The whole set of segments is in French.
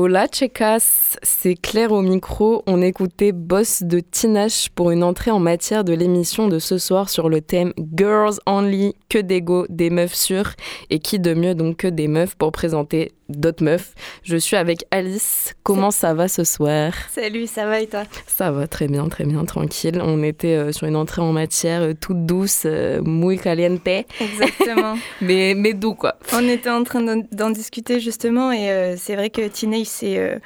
Hola chicas, c'est Claire au micro. On écoutait Boss de Tinache pour une entrée en matière de l'émission de ce soir sur le thème Girls Only, que d'ego, des meufs sûres. Et qui de mieux donc que des meufs pour présenter d'autres meufs. Je suis avec Alice. Comment ça va ce soir? Salut, ça va et toi? Ça va très bien, très bien, tranquille. On était euh, sur une entrée en matière euh, toute douce, euh, muy caliente. Exactement. mais, mais doux quoi. On était en train d'en discuter justement et c'est vrai que Teenage c'est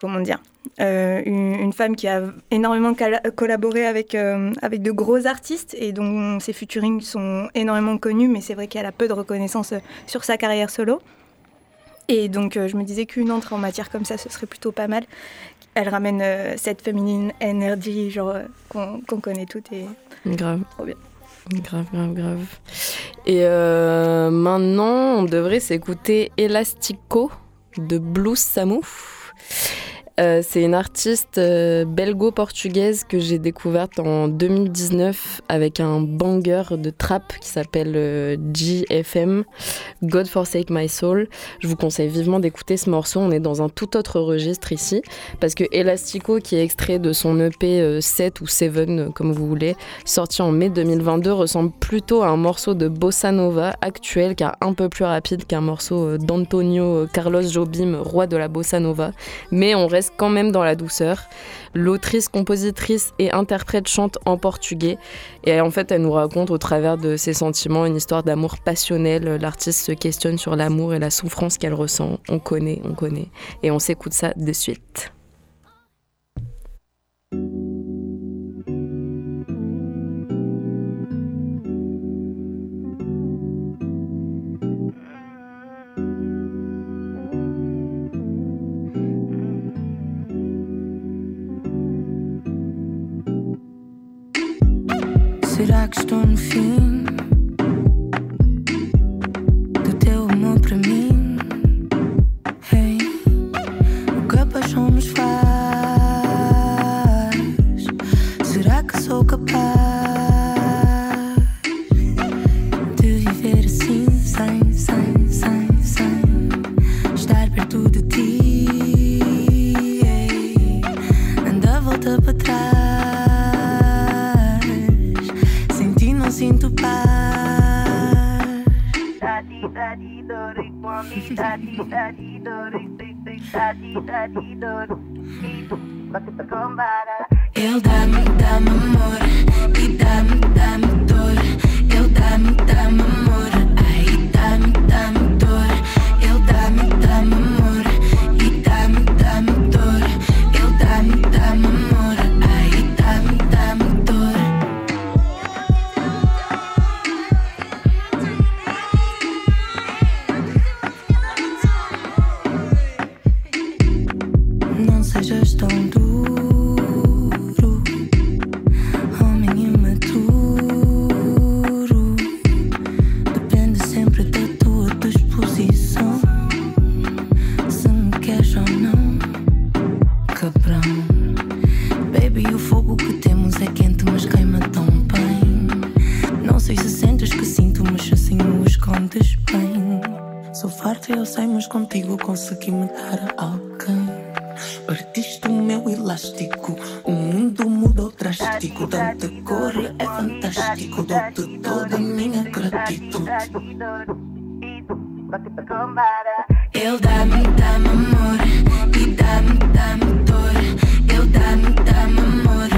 comment dire une, femme qui a énormément collaboré avec, avec de gros artistes et dont ses featuring sont énormément connus, mais c'est vrai qu'elle a peu de reconnaissance sur sa carrière solo. Et donc je me disais qu'une entrée en matière comme ça, ce serait plutôt pas mal. Elle ramène cette féminine énergie genre qu'on connaît toutes et grave. Trop bien. Grave, grave, grave. Et euh, maintenant, on devrait s'écouter Elastico de Blues Samu. Euh, c'est une artiste euh, belgo-portugaise que j'ai découverte en 2019 avec un banger de trap qui s'appelle euh, GFM, God Forsake My Soul. Je vous conseille vivement d'écouter ce morceau. On est dans un tout autre registre ici parce que Elastico, qui est extrait de son EP 7 ou 7, comme vous voulez, sorti en mai 2022, ressemble plutôt à un morceau de bossa nova actuel car un peu plus rapide qu'un morceau d'Antonio Carlos Jobim, roi de la bossa nova. Mais on reste quand même dans la douceur. L'autrice, compositrice et interprète chante en portugais. Et en fait, elle nous raconte au travers de ses sentiments une histoire d'amour passionnel. L'artiste se questionne sur l'amour et la souffrance qu'elle ressent. On connaît, on connaît. Et on s'écoute ça de suite. don't feel. Fantástico, dou-te toda a minha gratidão. Ele dá-me, dá-me amor e dá-me, dá-me dor. Ele dá-me, dá-me amor,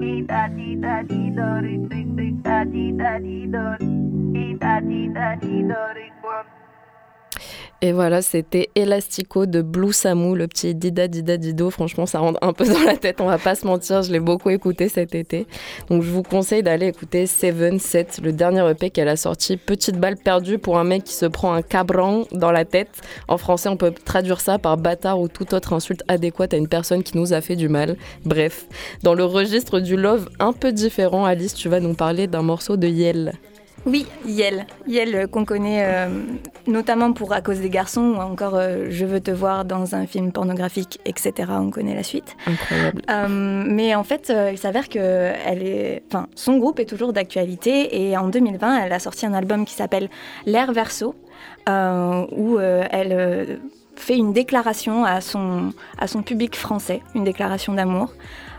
mi da di da di do ri ri ri da di da di do di da di da di do ri one Et voilà, c'était Elastico de Blue Samu, le petit Dida Dida Dido. Franchement, ça rentre un peu dans la tête, on va pas se mentir, je l'ai beaucoup écouté cet été. Donc je vous conseille d'aller écouter Seven Set, le dernier EP qu'elle a sorti. Petite balle perdue pour un mec qui se prend un cabran dans la tête. En français, on peut traduire ça par bâtard ou toute autre insulte adéquate à une personne qui nous a fait du mal. Bref, dans le registre du love un peu différent, Alice, tu vas nous parler d'un morceau de Yel. Oui, Yel. Yel euh, qu'on connaît euh, notamment pour À cause des garçons ou encore euh, Je veux te voir dans un film pornographique, etc. On connaît la suite. Incroyable. mais en fait, il s'avère que elle est, enfin, son groupe est toujours d'actualité et en 2020, elle a sorti un album qui s'appelle L'air verso, où elle fait une déclaration à son, à son public français, une déclaration d'amour.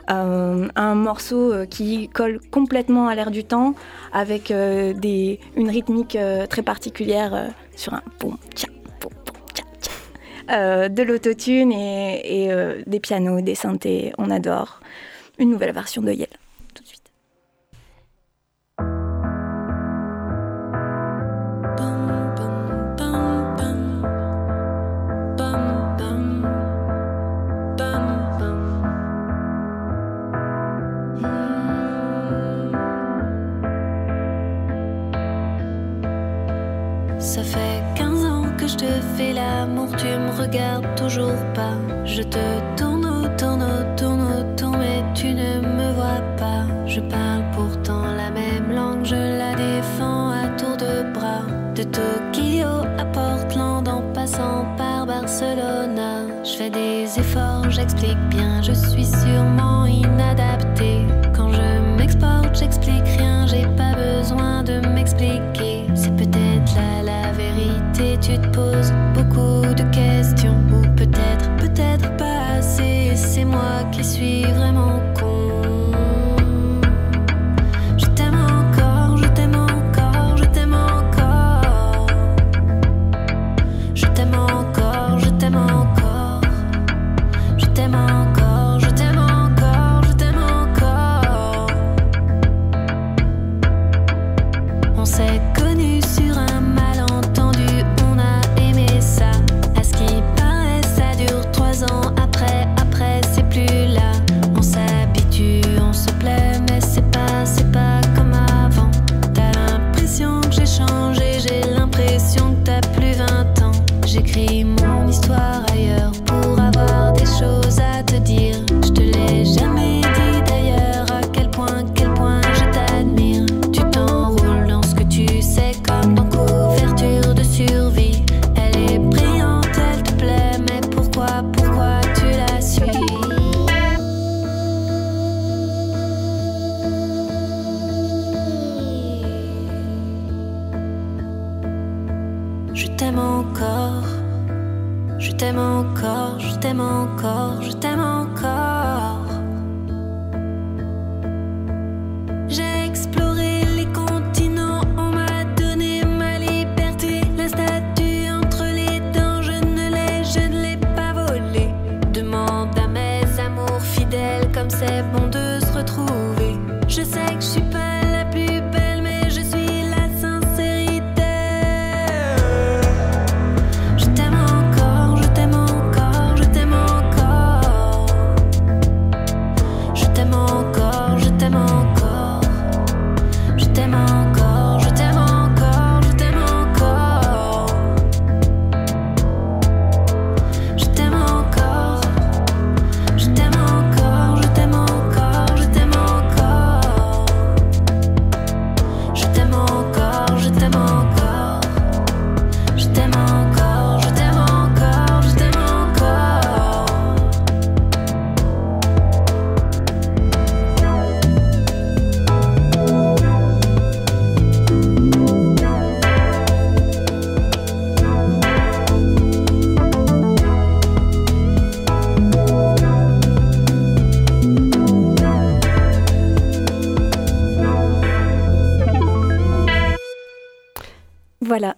Euh, un morceau euh, qui colle complètement à l'air du temps, avec euh, des, une rythmique très particulière sur un boum, tcha, boum, tcha, tcha. de l'autotune et, et des pianos, des synthés, on adore. Une nouvelle version de Yel.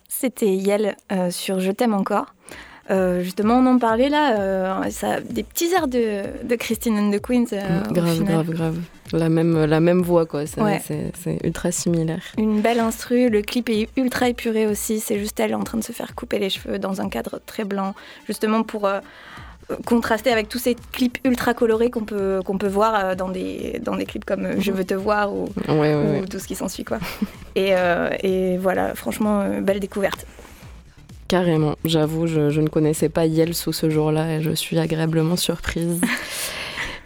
C'était Yel euh, sur Je t'aime encore. Euh, justement, on en parlait là, euh, ça des petits airs de, de Christine and the Queens. grave, grave, grave. La même, la même voix, quoi. C'est Ouais. c'est- c'est ultra similaire. Une belle instru, le clip est ultra épuré aussi. C'est juste elle en train de se faire couper les cheveux dans un cadre très blanc, justement pour contraster avec tous ces clips ultra colorés qu'on peut, qu'on peut voir euh, dans, des, dans des clips comme euh, Je veux te voir ou, Ouais, ouais, ou ouais. tout ce qui s'ensuit. quoi. et, euh, et voilà, franchement, belle découverte. Carrément. J'avoue, je, je ne connaissais pas Yel sous ce jour-là et je suis agréablement surprise.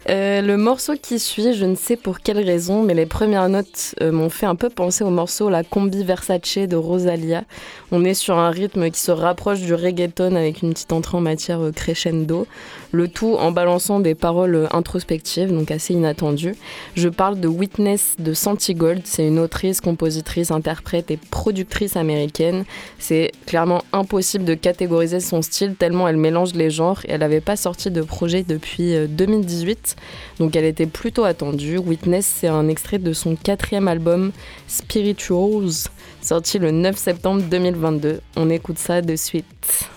Euh, le morceau qui suit, je ne sais pour quelle raison, mais les premières notes euh, m'ont fait un peu penser au morceau La Combi Versace de Rosalia. On est sur un rythme qui se rapproche du reggaeton avec une petite entrée en matière euh, crescendo, le tout en balançant des paroles euh, introspectives, donc assez inattendues. Je parle de Witness de Santigold, c'est une autrice, compositrice, interprète et productrice américaine. C'est clairement impossible de catégoriser son style tellement elle mélange les genres et elle n'avait pas sorti de projet depuis euh, 2018, donc elle était plutôt attendue. Witness, c'est un extrait de son quatrième album Spirituals, sorti le 9 septembre 2022. On écoute ça de suite.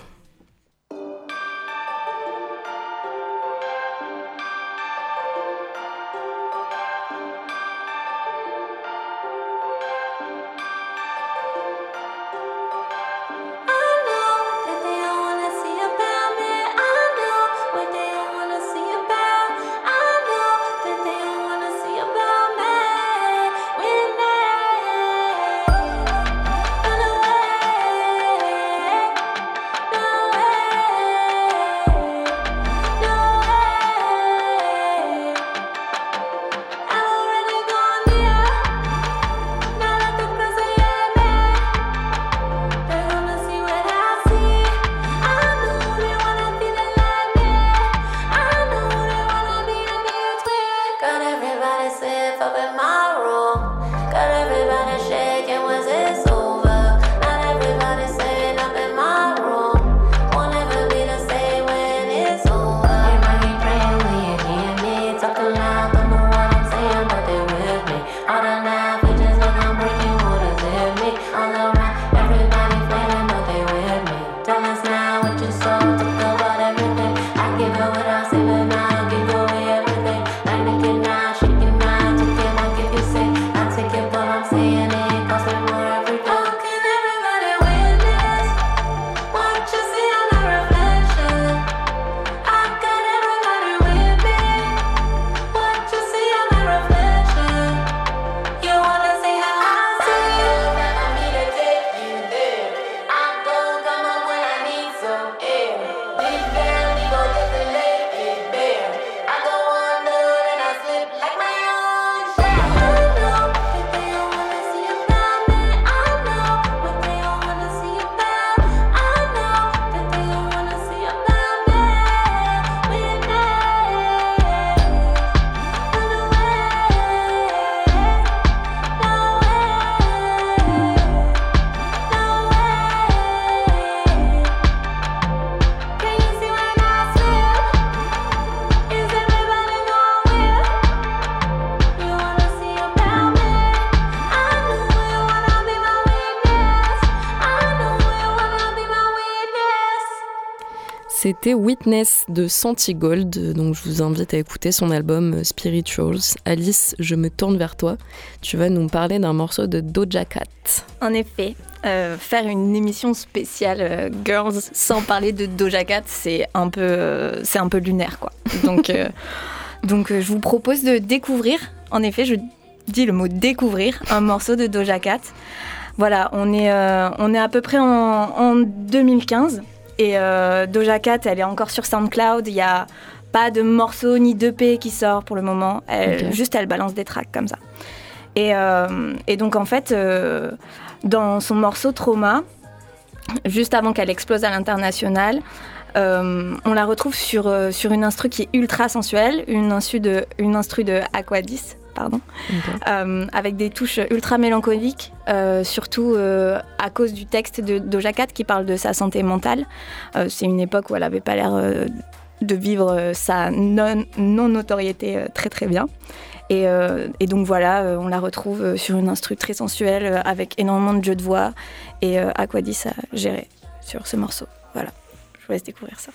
C'était Witness de Santigold, donc je vous invite à écouter son album euh, Spirituals. Alice, je me tourne vers toi. Tu vas nous parler d'un morceau de Doja Cat. En effet, euh, faire une émission spéciale euh, Girls sans parler de Doja Cat, c'est un peu, c'est un peu lunaire, quoi. Donc, donc je vous propose de découvrir. En effet, je dis le mot découvrir un morceau de Doja Cat. Voilà, on est, on est à peu près en 2015 et euh, Doja Cat, elle est encore sur SoundCloud. Il y a pas de morceau ni d'EP qui sort pour le moment. Elle. Juste, elle balance des tracks comme ça. Et, euh, et donc, en fait, euh, dans son morceau Trauma, juste avant qu'elle explose à l'international, on la retrouve sur, sur une instru qui est ultra sensuelle, une instru de, une instru de Aquadis, euh, avec des touches ultra mélancoliques, euh, surtout euh, à cause du texte de Doja Cat qui parle de sa santé mentale. C'est une époque où elle n'avait pas l'air de vivre sa non-notoriété très très bien. Et, donc voilà, on la retrouve sur une instru très sensuelle, avec énormément de jeux de voix. Et Aquadis a géré sur ce morceau. Voilà, je vous laisse découvrir ça.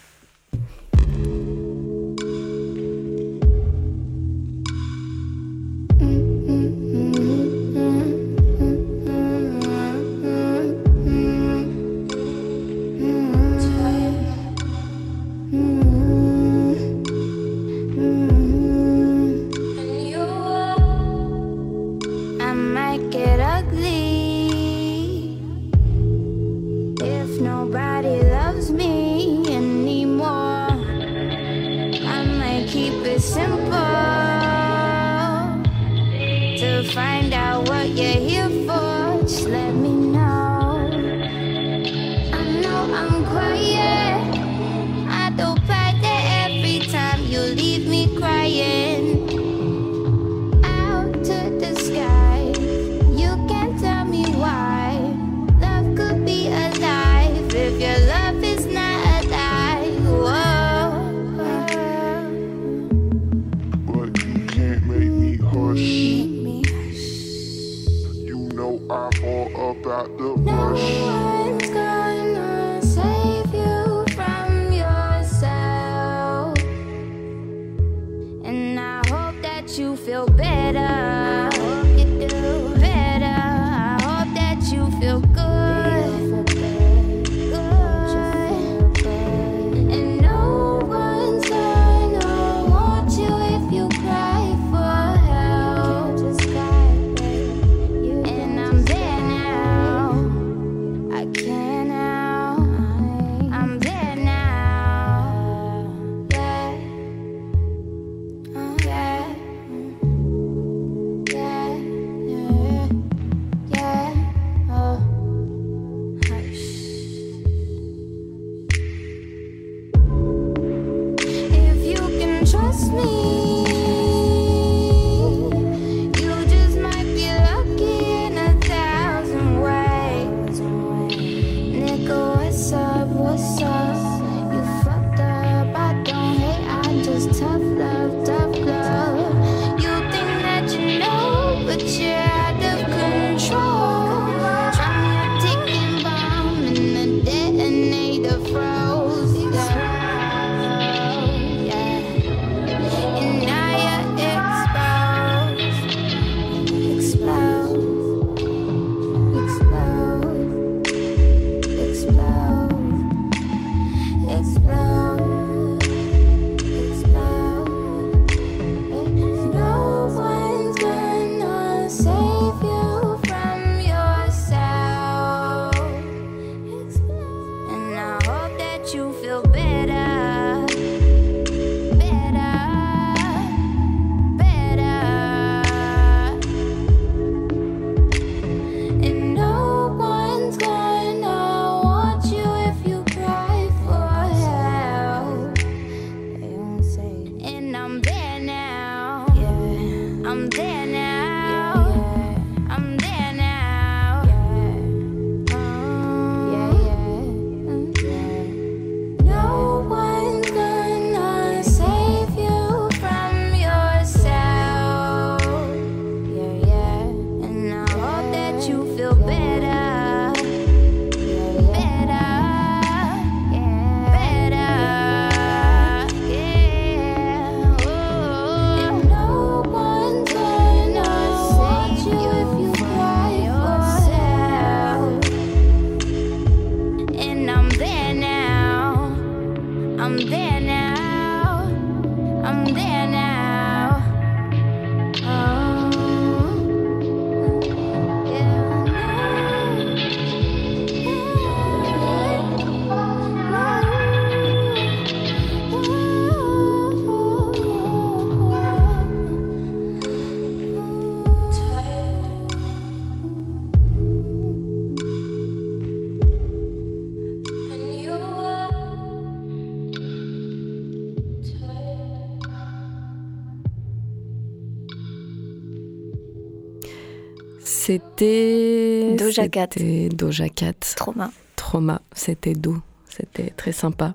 C'était. Doja Cat. Trauma. Trauma, c'était doux. C'était très sympa.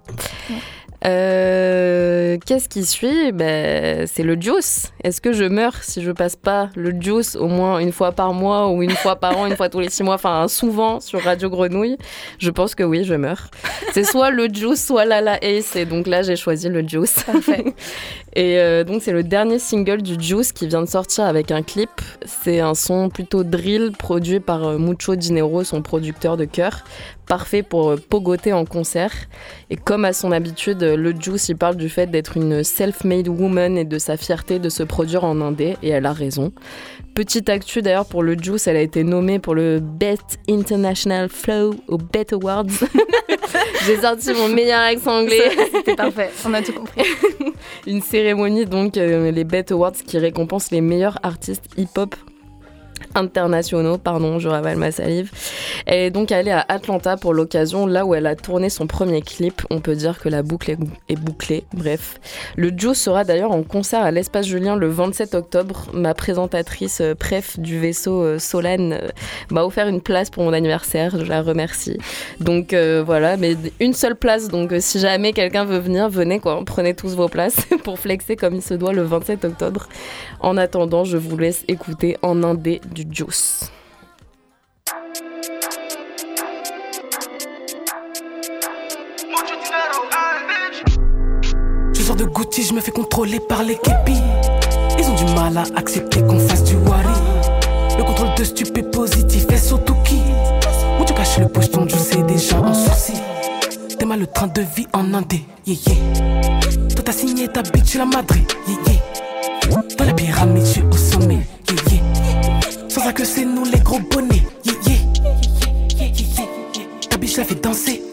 Euh, qu'est-ce qui suit? Ben, C'est le juice. Est-ce que je meurs si je passe pas le juice au moins une fois par mois ou une fois par an, une fois tous les six mois, enfin souvent sur Radio Grenouille Je pense que oui, je meurs. C'est soit le juice, soit la la ace. Et donc là, j'ai choisi le juice. Et euh, donc, c'est le dernier single du juice qui vient de sortir avec un clip. C'est un son plutôt drill produit par euh, Mucho Dinero, son producteur de cœur. Parfait pour euh, pogoter en concert. Et comme à son habitude, euh, le Juice il parle du fait d'être une self-made woman et de sa fierté de se produire en indé. Et elle a raison. Petite actu d'ailleurs pour le Juice, elle a été nommée pour le Best International Flow au Bet Awards. J'ai sorti mon meilleur accent anglais. C'était parfait. On a tout compris. Une cérémonie, donc, euh, les Bet Awards, qui récompense les meilleurs artistes hip-hop internationaux, pardon, je ravale ma salive. Elle est donc allée à Atlanta pour l'occasion, là où elle a tourné son premier clip. On peut dire que la boucle est, bouclée, bref. Le Juice sera d'ailleurs en concert à l'Espace Julien le 27 octobre. Ma présentatrice euh, préf du vaisseau euh, Solane euh, m'a offert une place pour mon anniversaire, je la remercie. Donc euh, voilà, mais une seule place, donc si jamais quelqu'un veut venir, venez quoi, prenez tous vos places pour flexer comme il se doit le 27 octobre. En attendant, je vous laisse écouter en indé du Juice. Je sors de Gucci, je me fais contrôler par les képis. Ils ont du mal à accepter qu'on fasse du wari. Le contrôle de stupé positif est surtout qui? Où tu caches le pocheton, je sais déjà en sourcil. T'es mal le train de vie en indé, yeah yeah. Toi t'as signé ta bitch, la madré, yeah yeah. Dans la pyramide, je suis au que c'est nous les gros bonnets. Ta bitch la fait danser.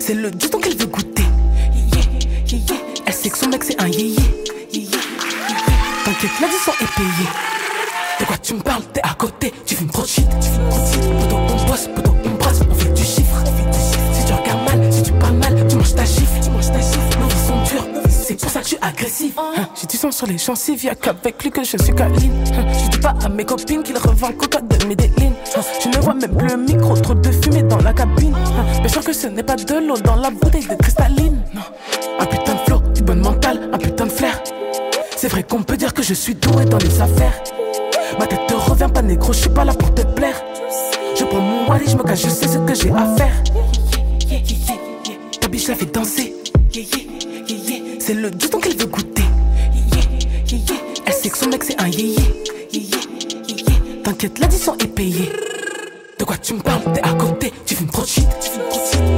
C'est le temps qu'elle veut goûter. Elle sait que son mec c'est un yeah. T'inquiète, l'addition est payée. De quoi tu me parles T'es à côté, tu fumes trop de. Tu fumes trop de on pour ça que je suis agressif. Hein, J'ai du sang sur les gencives, y'a qu'avec lui que je suis câline. Hein, Je dis pas à mes copines qu'il revend coca de Medellin. Hein, Je ne vois même plus le micro, trop de fumée dans la cabine. Hein, Mais sûr que ce n'est pas de l'eau dans la bouteille de cristalline. Non. Un putain de flow, une bonne mentale, un putain de flair. C'est vrai qu'on peut dire que je suis doué dans les affaires. Ma tête te revient pas négro, je suis pas là pour te plaire. Je prends mon wally, je me cache, je sais ce que j'ai à faire. Ta biche la fait danser. C'est le temps qu'elle veut goûter. Elle sait que son mec c'est un yeah. T'inquiète, l'addition est payée. De quoi tu me parles? T'es à côté, tu fumes trop de shit. Tu.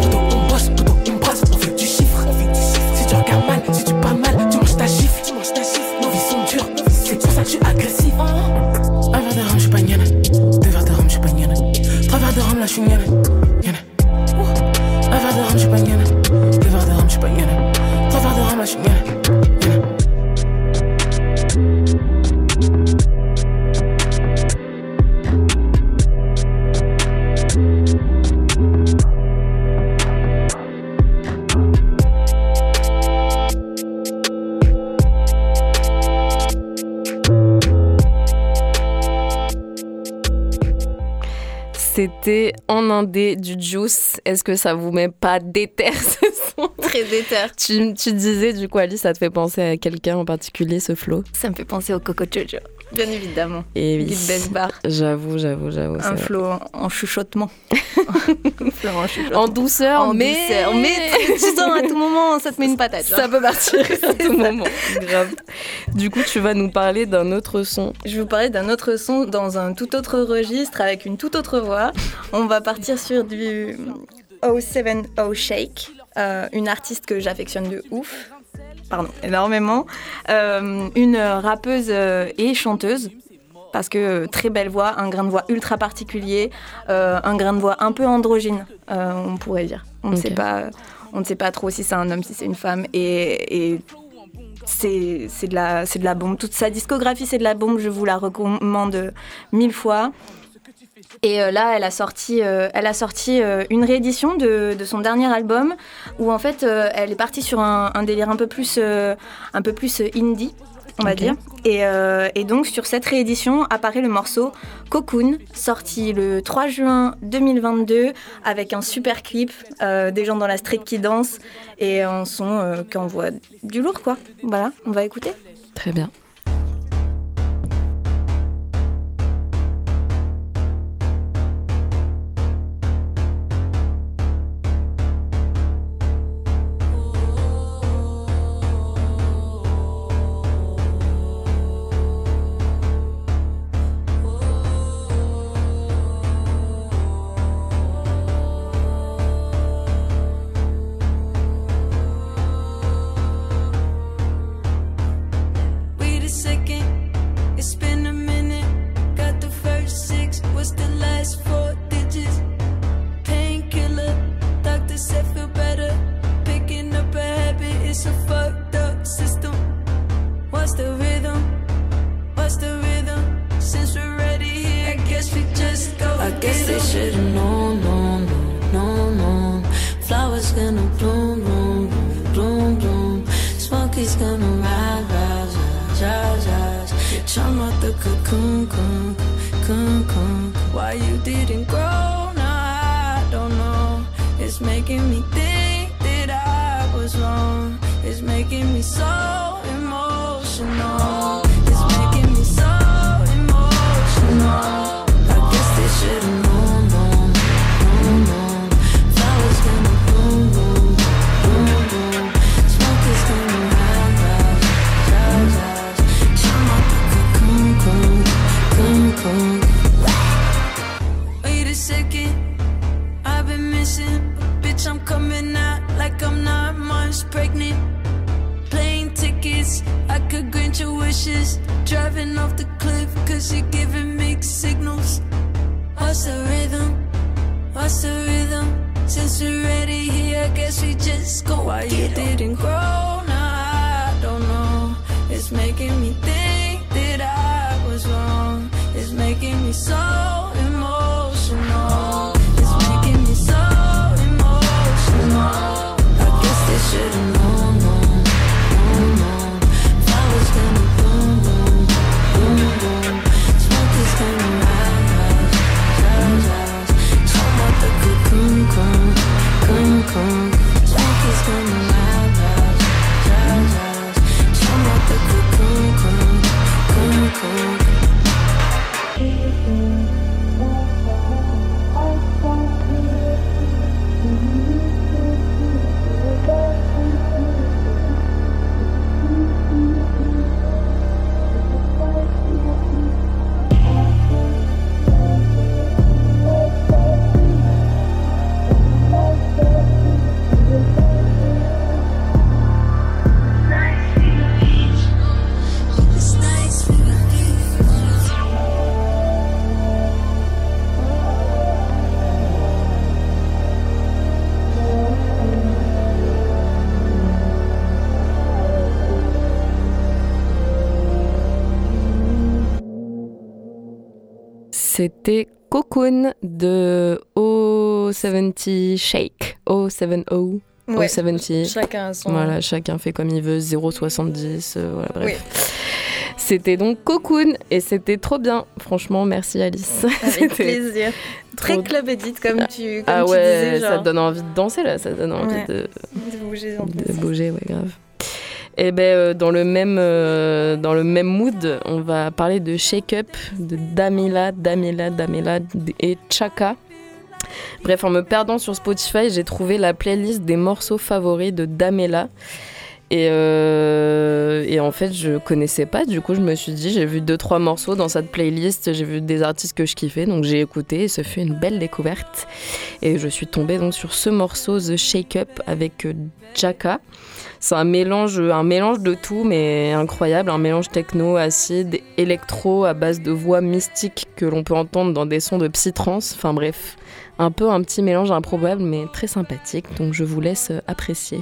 Poto, on bosse, poto, on brasse, on fait du chiffre. Chiffre. Si tu regardes mal, si tu parles mal, tu manges ta. Tu gifle. Nos vies sont dures, c'est pour ça que je suis agressif. Un verre de rhum, je suis pas. Deux verres de rhum, je suis pas. Trois verres de rhum, là, je suis en indé du Juice. Est-ce que ça vous met pas déter ce son Très déter. tu, tu disais du coup Alice, ça te fait penser à quelqu'un en particulier ce flow Ça me fait penser au Coco Jojo. Bien évidemment. Et oui. J'avoue, j'avoue, j'avoue. Un flow en, en chuchotement. En chuchotement. En douceur, En mais douceur. Mais sens à tout moment, ça te met une patate. genre. ça peut partir à tout moment. Grave. Du coup, tu vas nous parler d'un autre son. Je vais vous parler d'un autre son dans un tout autre registre avec une toute autre voix. On va partir sur du 070 Shake, euh, une artiste que j'affectionne de ouf. Pardon, énormément. Euh, une rappeuse euh, et chanteuse. Parce que euh, très belle voix, un grain de voix ultra particulier, euh, un grain de voix un peu androgyne, euh, on pourrait dire. On ne sait pas, on ne sait pas trop si c'est un homme, si c'est une femme, et, et c'est c'est de la c'est de la bombe. Toute sa discographie c'est de la bombe. Je vous la recommande mille fois. Et euh, là, elle a sorti, euh, elle a sorti euh, une réédition de, de son dernier album où en fait, elle est partie sur un, un délire un peu plus, un peu plus indie, on va dire. Et, euh, et donc sur cette réédition apparaît le morceau Cocoon, sorti le 3 juin 2022 avec un super clip, euh, des gens dans la street qui dansent et un son euh, qui envoie du lourd quoi. Voilà, on va écouter. Très bien. Giving mixed signals. What's the rhythm? What's the rhythm? Since we're ready here, I guess we just go. Why you didn't grow? Now I don't know. It's making me think that I was wrong. It's making me so C'était Cocoon de O70 Shake. O70. Ouais. O70. Chacun a son. Voilà, chacun fait comme il veut, 0,70, euh, voilà, bref. C'était donc Cocoon et c'était trop bien. Franchement, merci Alice. Avec plaisir. Très trop- club edit comme tu, comme Ah tu ouais, disais, ça genre, donne envie de danser là, ça donne envie Ouais. de, de bouger en de bouger, ouais, grave. Et ben euh, dans le même euh, dans le même mood, on va parler de Shake Up de Damila, Damila, Damila et Chaka. Bref, en me perdant sur Spotify, j'ai trouvé la playlist des morceaux favoris de Damela. Et, euh, et en fait, je connaissais pas. Du coup, je me suis dit, j'ai vu deux trois morceaux dans cette playlist. J'ai vu des artistes que je kiffais, donc j'ai écouté. Et ce fut une belle découverte. Et je suis tombée donc sur ce morceau The Shake Up avec Jaka. C'est un mélange, un mélange de tout, mais incroyable. Un mélange techno, acide, électro à base de voix mystiques que l'on peut entendre dans des sons de psytrance. Enfin bref, un peu un petit mélange improbable, mais très sympathique. Donc je vous laisse apprécier.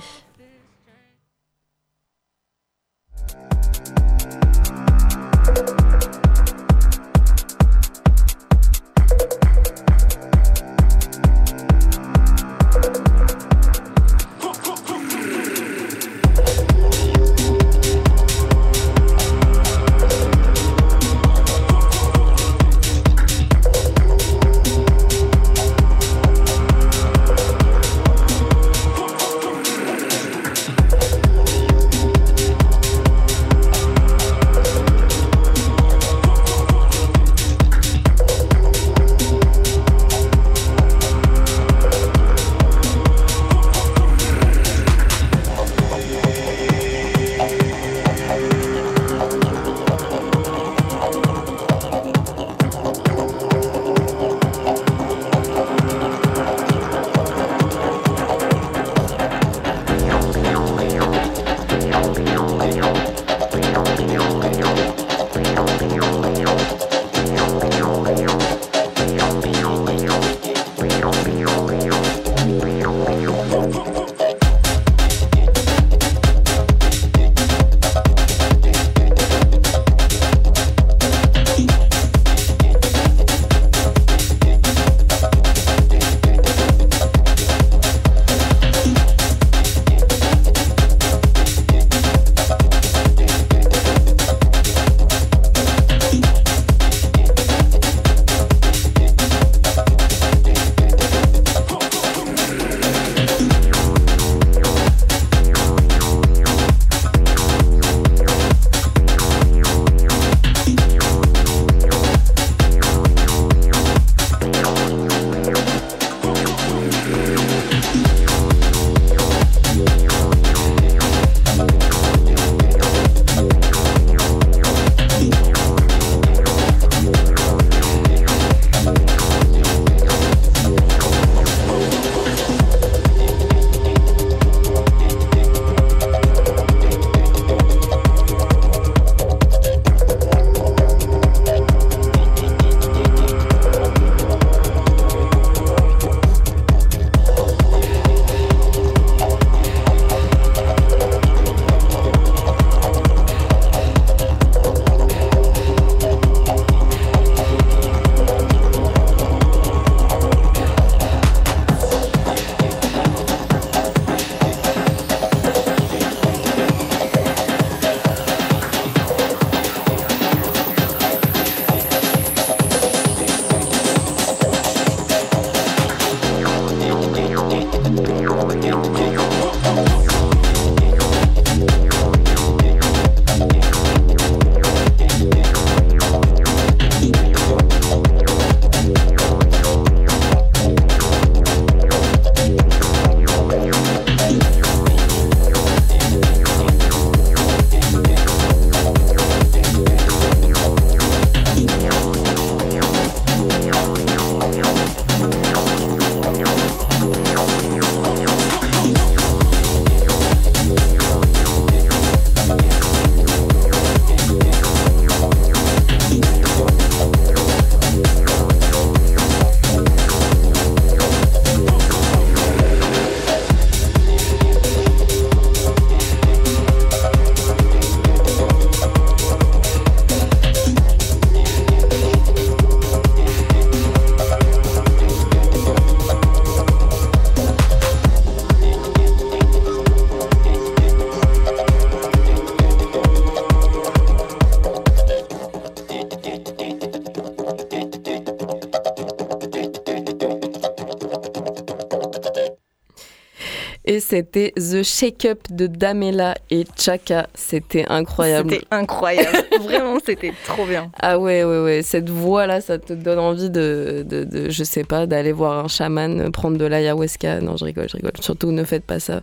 C'était The Shake Up de Damela et Chaka. C'était incroyable. C'était incroyable. Vraiment, c'était trop bien. Ah ouais, ouais, ouais. Cette voix-là, ça te donne envie de, de, de je sais pas, d'aller voir un chaman, prendre de l'ayahuasca. Non, je rigole, je rigole. Surtout, ne faites pas ça.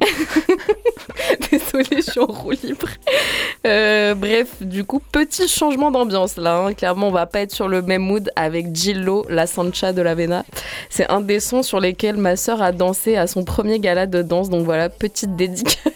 Désolée, je suis en roue libre. Euh, bref, du coup, petit changement d'ambiance là. hein. Clairement, on va pas être sur le même mood avec Gillo, la Sancha de la Vena. C'est un des sons sur lesquels ma sœur a dansé à son premier gala de danse. Donc voilà, petite dédicace.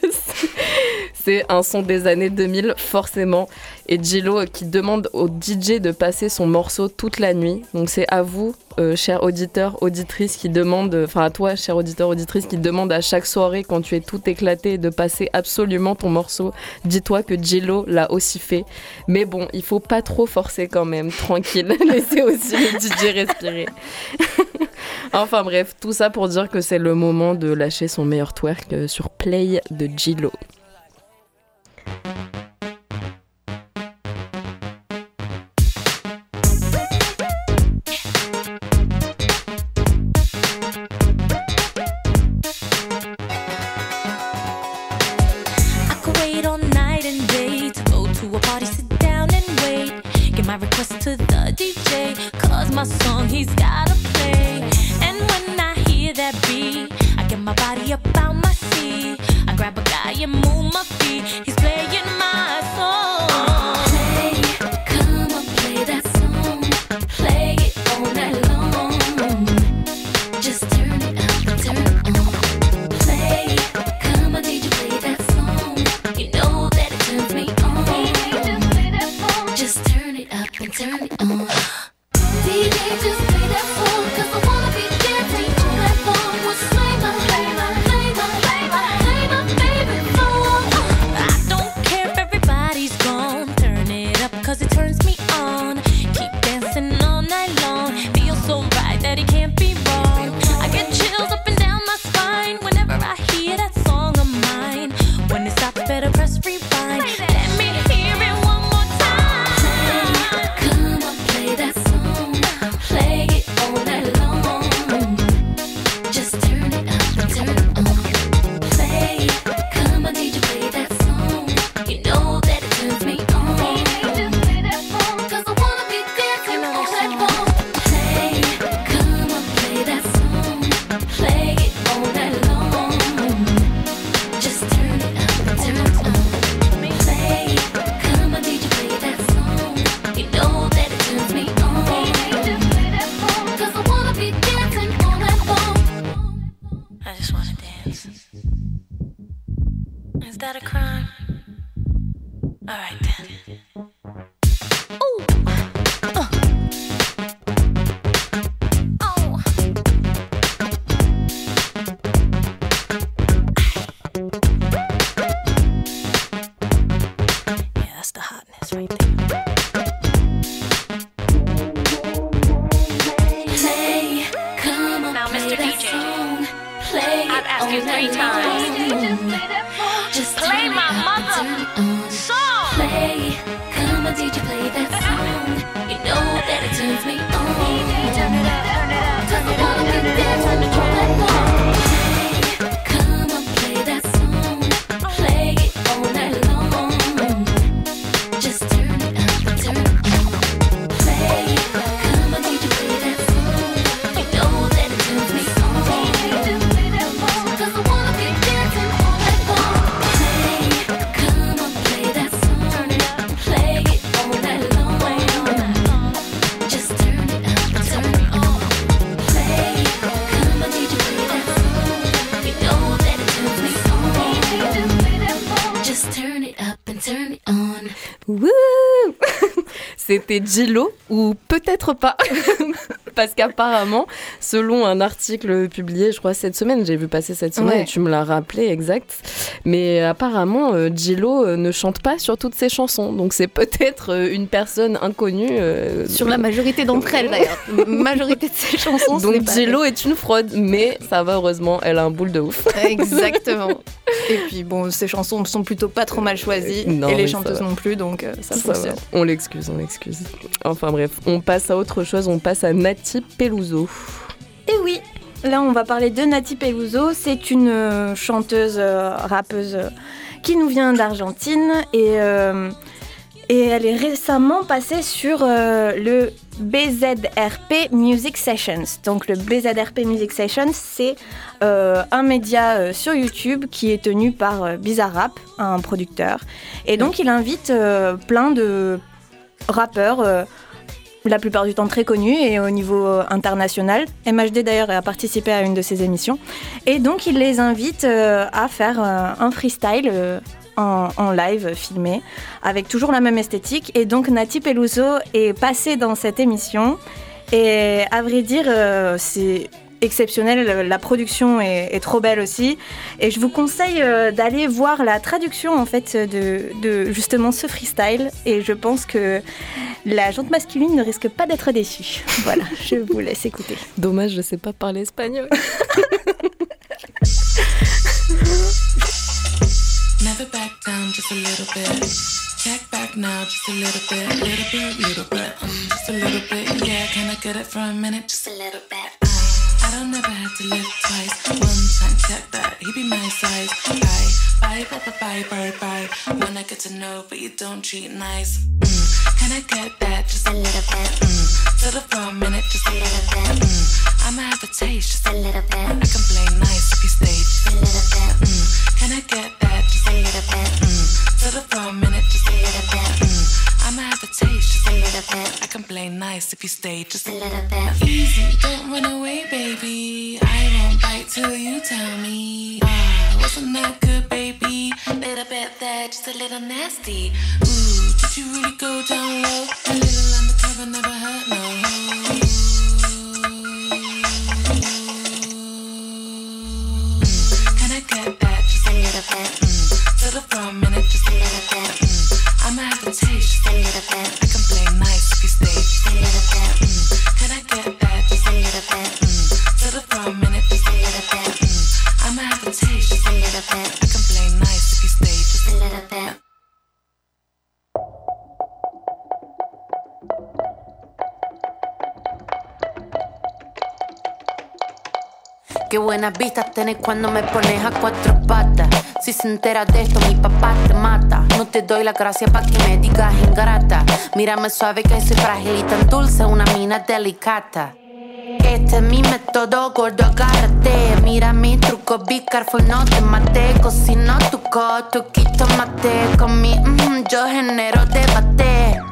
Un son des années 2000, forcément. Et Gillo qui demande au DJ de passer son morceau toute la nuit. Donc c'est à vous, euh, chers auditeurs, auditrices, qui demande, enfin à toi, cher auditeur, auditrice, qui demande à chaque soirée, quand tu es tout éclaté, de passer absolument ton morceau. Dis-toi que Gillo l'a aussi fait. Mais bon, il faut pas trop forcer quand même, tranquille. Laissez aussi le DJ respirer. enfin bref, tout ça pour dire que c'est le moment de lâcher son meilleur twerk euh, sur Play de Gillo. Wouh C'était Gillo ou peut-être pas. Parce qu'apparemment, selon un article publié, je crois, cette semaine, j'ai vu passer cette semaine, Ouais. et tu me l'as rappelé, exact. Mais apparemment, euh, Gillo euh, ne chante pas sur toutes ses chansons. Donc c'est peut-être euh, une personne inconnue. euh, Sur la majorité d'entre elles d'ailleurs. majorité de ces chansons. ce Donc Gillo est une fraude, mais ça va heureusement, elle a un boule de ouf. Exactement. Et puis bon, ces chansons sont plutôt pas trop mal choisies Non, et les chanteuses va. non plus, donc euh, ça, Ça va. fonctionne. On l'excuse, on l'excuse. Enfin bref, on passe à autre chose, on passe à Nati Peluso. Et oui, là on va parler de Nati Peluso. C'est une euh, chanteuse, euh, rappeuse euh, qui nous vient d'Argentine et, euh, et elle est récemment passée sur euh, le BZRP Music Sessions. Donc le BZRP Music Sessions, c'est euh, un média euh, sur YouTube qui est tenu par euh, Bizarrap, un producteur. Et donc il invite plein de rappeurs. La plupart du temps très connus et au niveau euh, international. MHD d'ailleurs a participé à une de ses émissions. Et donc il les invite euh, à faire euh, un freestyle en, live filmé avec toujours la même esthétique. Et donc Nati Peluso est passée dans cette émission. Et à vrai dire, c'est exceptionnel. La production est, est trop belle aussi. Et je vous conseille euh, d'aller voir la traduction en fait de, de justement ce freestyle. Et je pense que la jante masculine ne risque pas d'être déçue. Voilà, je vous laisse écouter. Dommage, je sais pas parler espagnol. Never back down, just a little bit. Check back now, just a little bit, little bit, little bit, um, just a little bit. Yeah, can I get it for a minute? Just a little bit. Have to live twice. One time, check that, he be my size. Bye, bye, bye, bye, bye, bye, I get to know, but you don't treat nice. Mm, can I get that? Just A little bit. mm, settle for a minute, just a little bit. Mm, I'ma have a taste, just A little I can play nice if you stay. Just A little bit. mm, can I get that? Just A little bit. mm, settle for a minute, just A little bit. mm, I'ma have a taste, just A little bit. I can play nice if you stay. Just A little bit. Easy, don't run away, baby. Till you tell me. Ah, wasn't that good, baby? Little bit that, just a little nasty. Ooh, did you really go down low? A little undercover never hurt no. Mm, Can I get that? Just A little bit. mm, settle for a minute, just A little bit. mm, I'ma have to taste. Just A little bit. Cuando me pones a cuatro patas. Si se entera de esto, mi papá te mata. No te doy la gracia pa' que me digas ingrata. Mírame suave que soy frágil y tan dulce, una mina delicata. Este es mi método, gordo, agárrate. Mira mi truco, be careful, no te mate. Cocino tu coto, quito mate. Con mi mm, yo genero debate.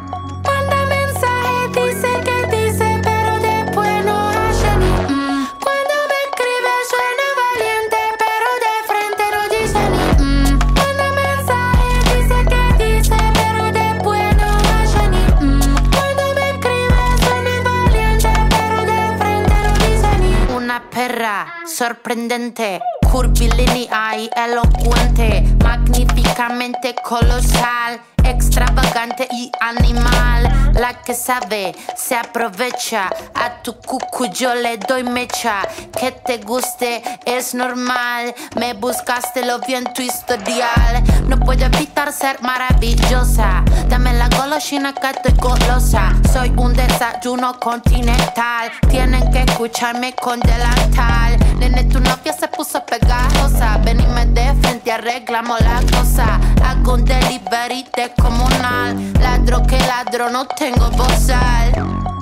Sorprendente. Curvilínea y elocuente, magníficamente colosal, extravagante y animal. La que sabe se aprovecha. A tu cucu yo le doy mecha. Que te guste es normal. Me buscaste lo vi en tu historial. No puedo evitar ser maravillosa. Dame la golosina que estoy golosa. Soy un desayuno continental. Tienen que escucharme con delantal. Nene, tu novia se puso pegajosa. Venime de frente, arreglamos la cosa. Hago un delivery comunal. Ladro que ladro, no tengo bozal.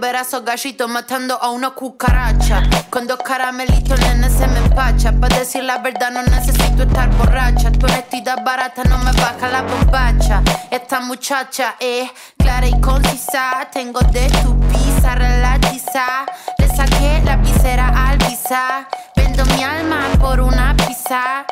Ver a esos gallitos matando a una cucaracha. Con dos caramelitos, nene, se me empacha. Para decir la verdad, no necesito estar borracha. Tu honestidad barata no me baja la bombacha. Esta muchacha es clara y concisa. Tengo de tu pizza relatiza. Le saqué la visera al visa. Vendo mi alma por una pizza.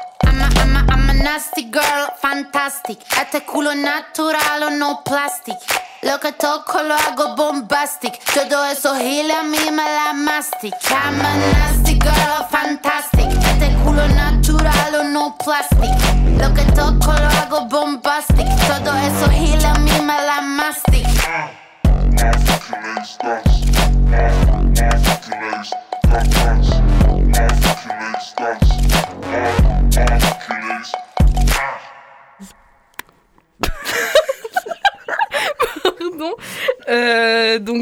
I'm a, nasty girl, fantastic. Este culo natural o no plastic. Lo que toco lo hago bombastic. Todo eso giles a mí me la mastic. I'm a nasty girl, fantastic. Este culo natural o no plastic. Lo que toco lo hago bombastic. Todo eso giles a mí me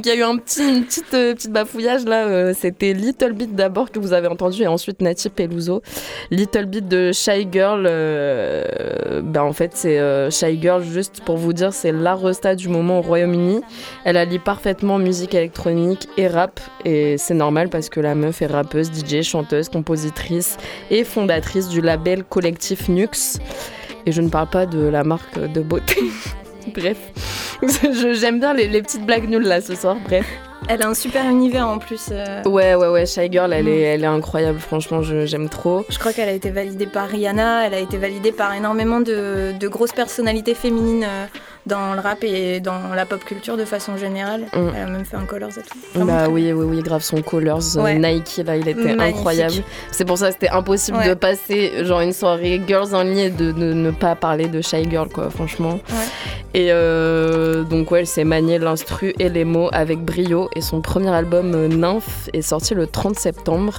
il y a eu un petit, une petite, euh, petite bafouillage là. euh, C'était Little Bit d'abord que vous avez entendu et ensuite Nati Peluso. Little Bit de Shy Girl. euh, ben en fait c'est Shy Girl juste pour vous dire c'est la resta du moment au Royaume-Uni. Elle allie parfaitement musique électronique et rap et c'est normal parce que la meuf est rappeuse, DJ, chanteuse, compositrice et fondatrice du label collectif Nux. Et je ne parle pas de la marque de beauté. Bref, j'aime bien les, petites blagues nulles là ce soir. Bref. Elle a un super univers en plus. euh, Ouais, ouais, ouais, Shy Girl, elle, est, elle est incroyable. Franchement, j'aime trop. Je crois qu'elle a été validée par Rihanna, elle a été validée par énormément de, de grosses personnalités féminines euh, dans le rap et dans la pop culture de façon générale. Mm. Elle a même fait un Colors et tout. Bah oui, oui, oui, grave son Colors euh, Ouais. Nike là, il était Magnifique. incroyable. C'est pour ça que c'était impossible Ouais. de passer genre une soirée girls en ligne et de, de ne pas parler de Shy Girl quoi, franchement. Et euh, donc ouais, elle s'est maniée l'instru et les mots avec brio et son premier album euh, Nymph est sorti le 30 septembre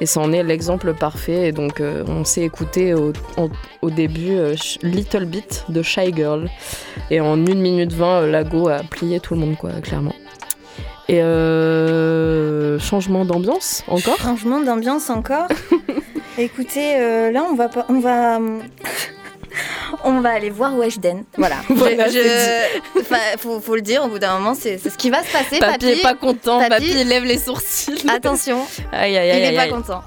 et c'en est l'exemple parfait et donc euh, on s'est écouté au, en- au début euh, Little Bit de Shy Girl et en 1 minute 20 euh, Lago a plié tout le monde quoi clairement. Et euh, changement d'ambiance encore? Changement d'ambiance encore? Écoutez, là on va pas, on va, on va aller voir Weshden. Voilà. Voilà, Je- je- enfin, faut, faut le dire. Au bout d'un moment, c'est ce qui va se passer. Papy est pas content, Papy- papy, lève les sourcils. Attention, Aïe aïe il aïe. est aïe, pas aïe. content.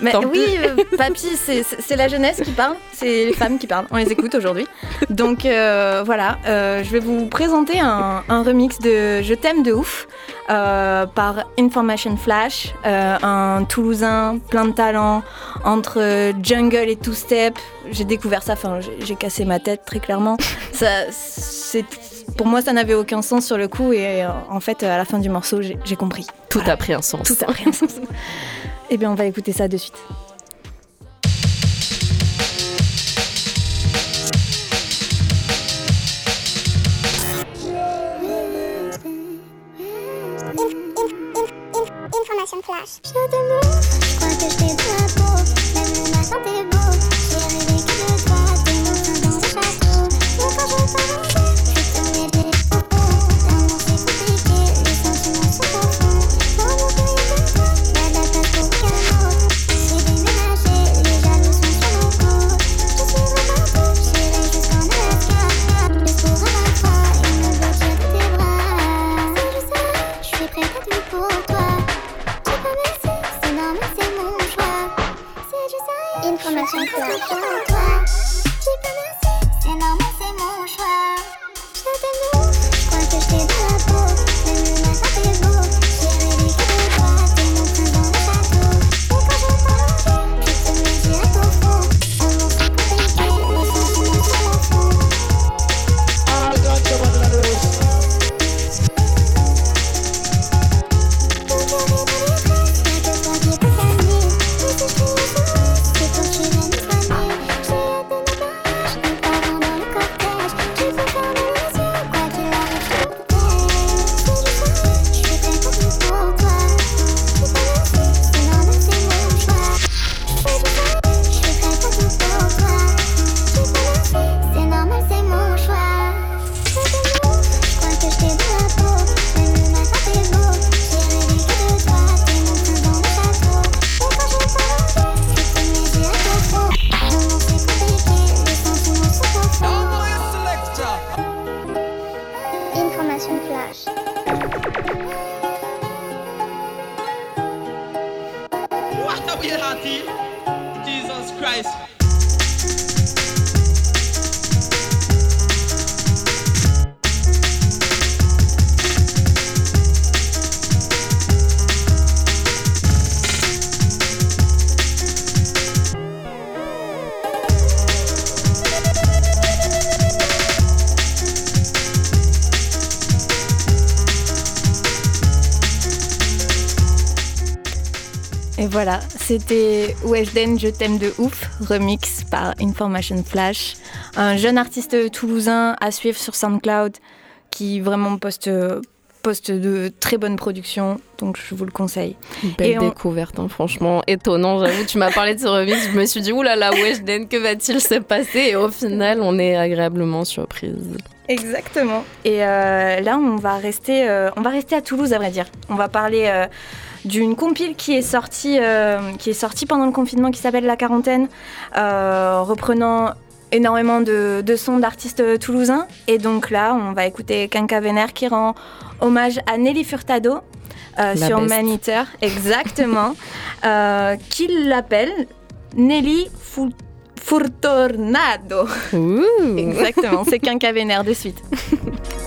Mais Tant oui, euh, papy, c'est- la jeunesse qui parle, c'est les femmes qui parlent. On les écoute aujourd'hui. Donc euh, voilà, euh, je vais vous présenter un, un remix de Je t'aime de ouf euh, par Information Flash, euh, un Toulousain plein de talent entre jungle et two step. J'ai découvert ça, enfin j'ai- cassé ma tête très clairement. Ça, c'est pour moi, ça n'avait aucun sens sur le coup et euh, en fait, à la fin du morceau, j'ai compris. Tout a pris un sens. Tout a pris un sens. Eh bien, on va écouter ça de suite. Information flash. C'était Weshden, Je t'aime de ouf, remix par Information Flash, un jeune artiste toulousain à suivre sur SoundCloud qui vraiment poste, poste de très bonnes productions, donc je vous le conseille. Belle Et on- découverte, hein, franchement, étonnant. J'avoue, tu m'as parlé de ce remix, je me suis dit, oulala, Weshden, que va-t-il se passer? Et au final, on est agréablement surprise. Exactement. Et euh, là, on va rester, euh, on va rester à Toulouse, à vrai dire. On va parler euh, d'une compile qui est sortie, euh, qui est sortie pendant le confinement, qui s'appelle La Quarantaine, euh, reprenant énormément de, de sons d'artistes toulousains. Et donc là, on va écouter Quinca Vénère qui rend hommage à Nelly Furtado. euh, sur best. Maniteur, exactement, euh, qui l'appelle Nelly Fu- Furtornado. Exactement, c'est Quinca Vénère de suite.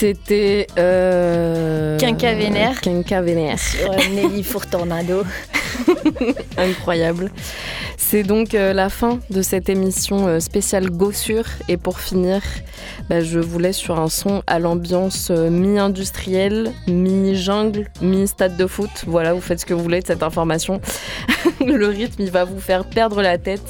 C'était. Euh... Quinca Vénère. Quinca Vénère. Sur euh, Nelly Furtornado. Incroyable. C'est donc euh, la fin de cette émission euh, spéciale Gossure. Et pour finir, bah, je vous laisse sur un son à l'ambiance euh, mi-industrielle, mi-jungle, mi-stade de foot. Voilà, vous faites ce que vous voulez de cette information. Le rythme, il va vous faire perdre la tête.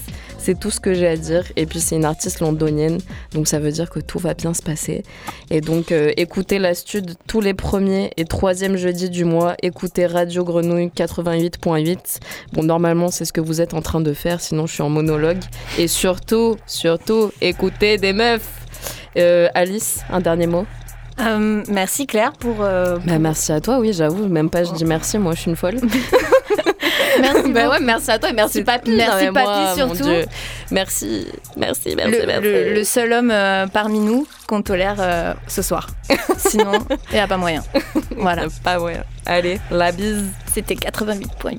C'est tout ce que j'ai à dire. Et puis, c'est une artiste londonienne, donc ça veut dire que tout va bien se passer. Et donc, euh, écoutez la stud tous les premiers et troisième jeudis du mois. Écoutez Radio Grenouille 88.8. Bon, normalement, c'est ce que vous êtes en train de faire, sinon je suis en monologue. Et surtout, surtout, écoutez des meufs. Euh, Alice, un dernier mot Euh, merci Claire pour. euh, bah, Merci à toi, oui, j'avoue. Même pas je dis merci, moi je suis une folle. Merci ouais, merci à toi et merci Papy. merci Non, moi, surtout. Merci, merci, merci, le, merci. le- le seul homme euh, parmi nous qu'on tolère euh, ce soir. Sinon, il n'y a pas moyen. Voilà. Pas ouais. Allez, la bise. C'était 88.8.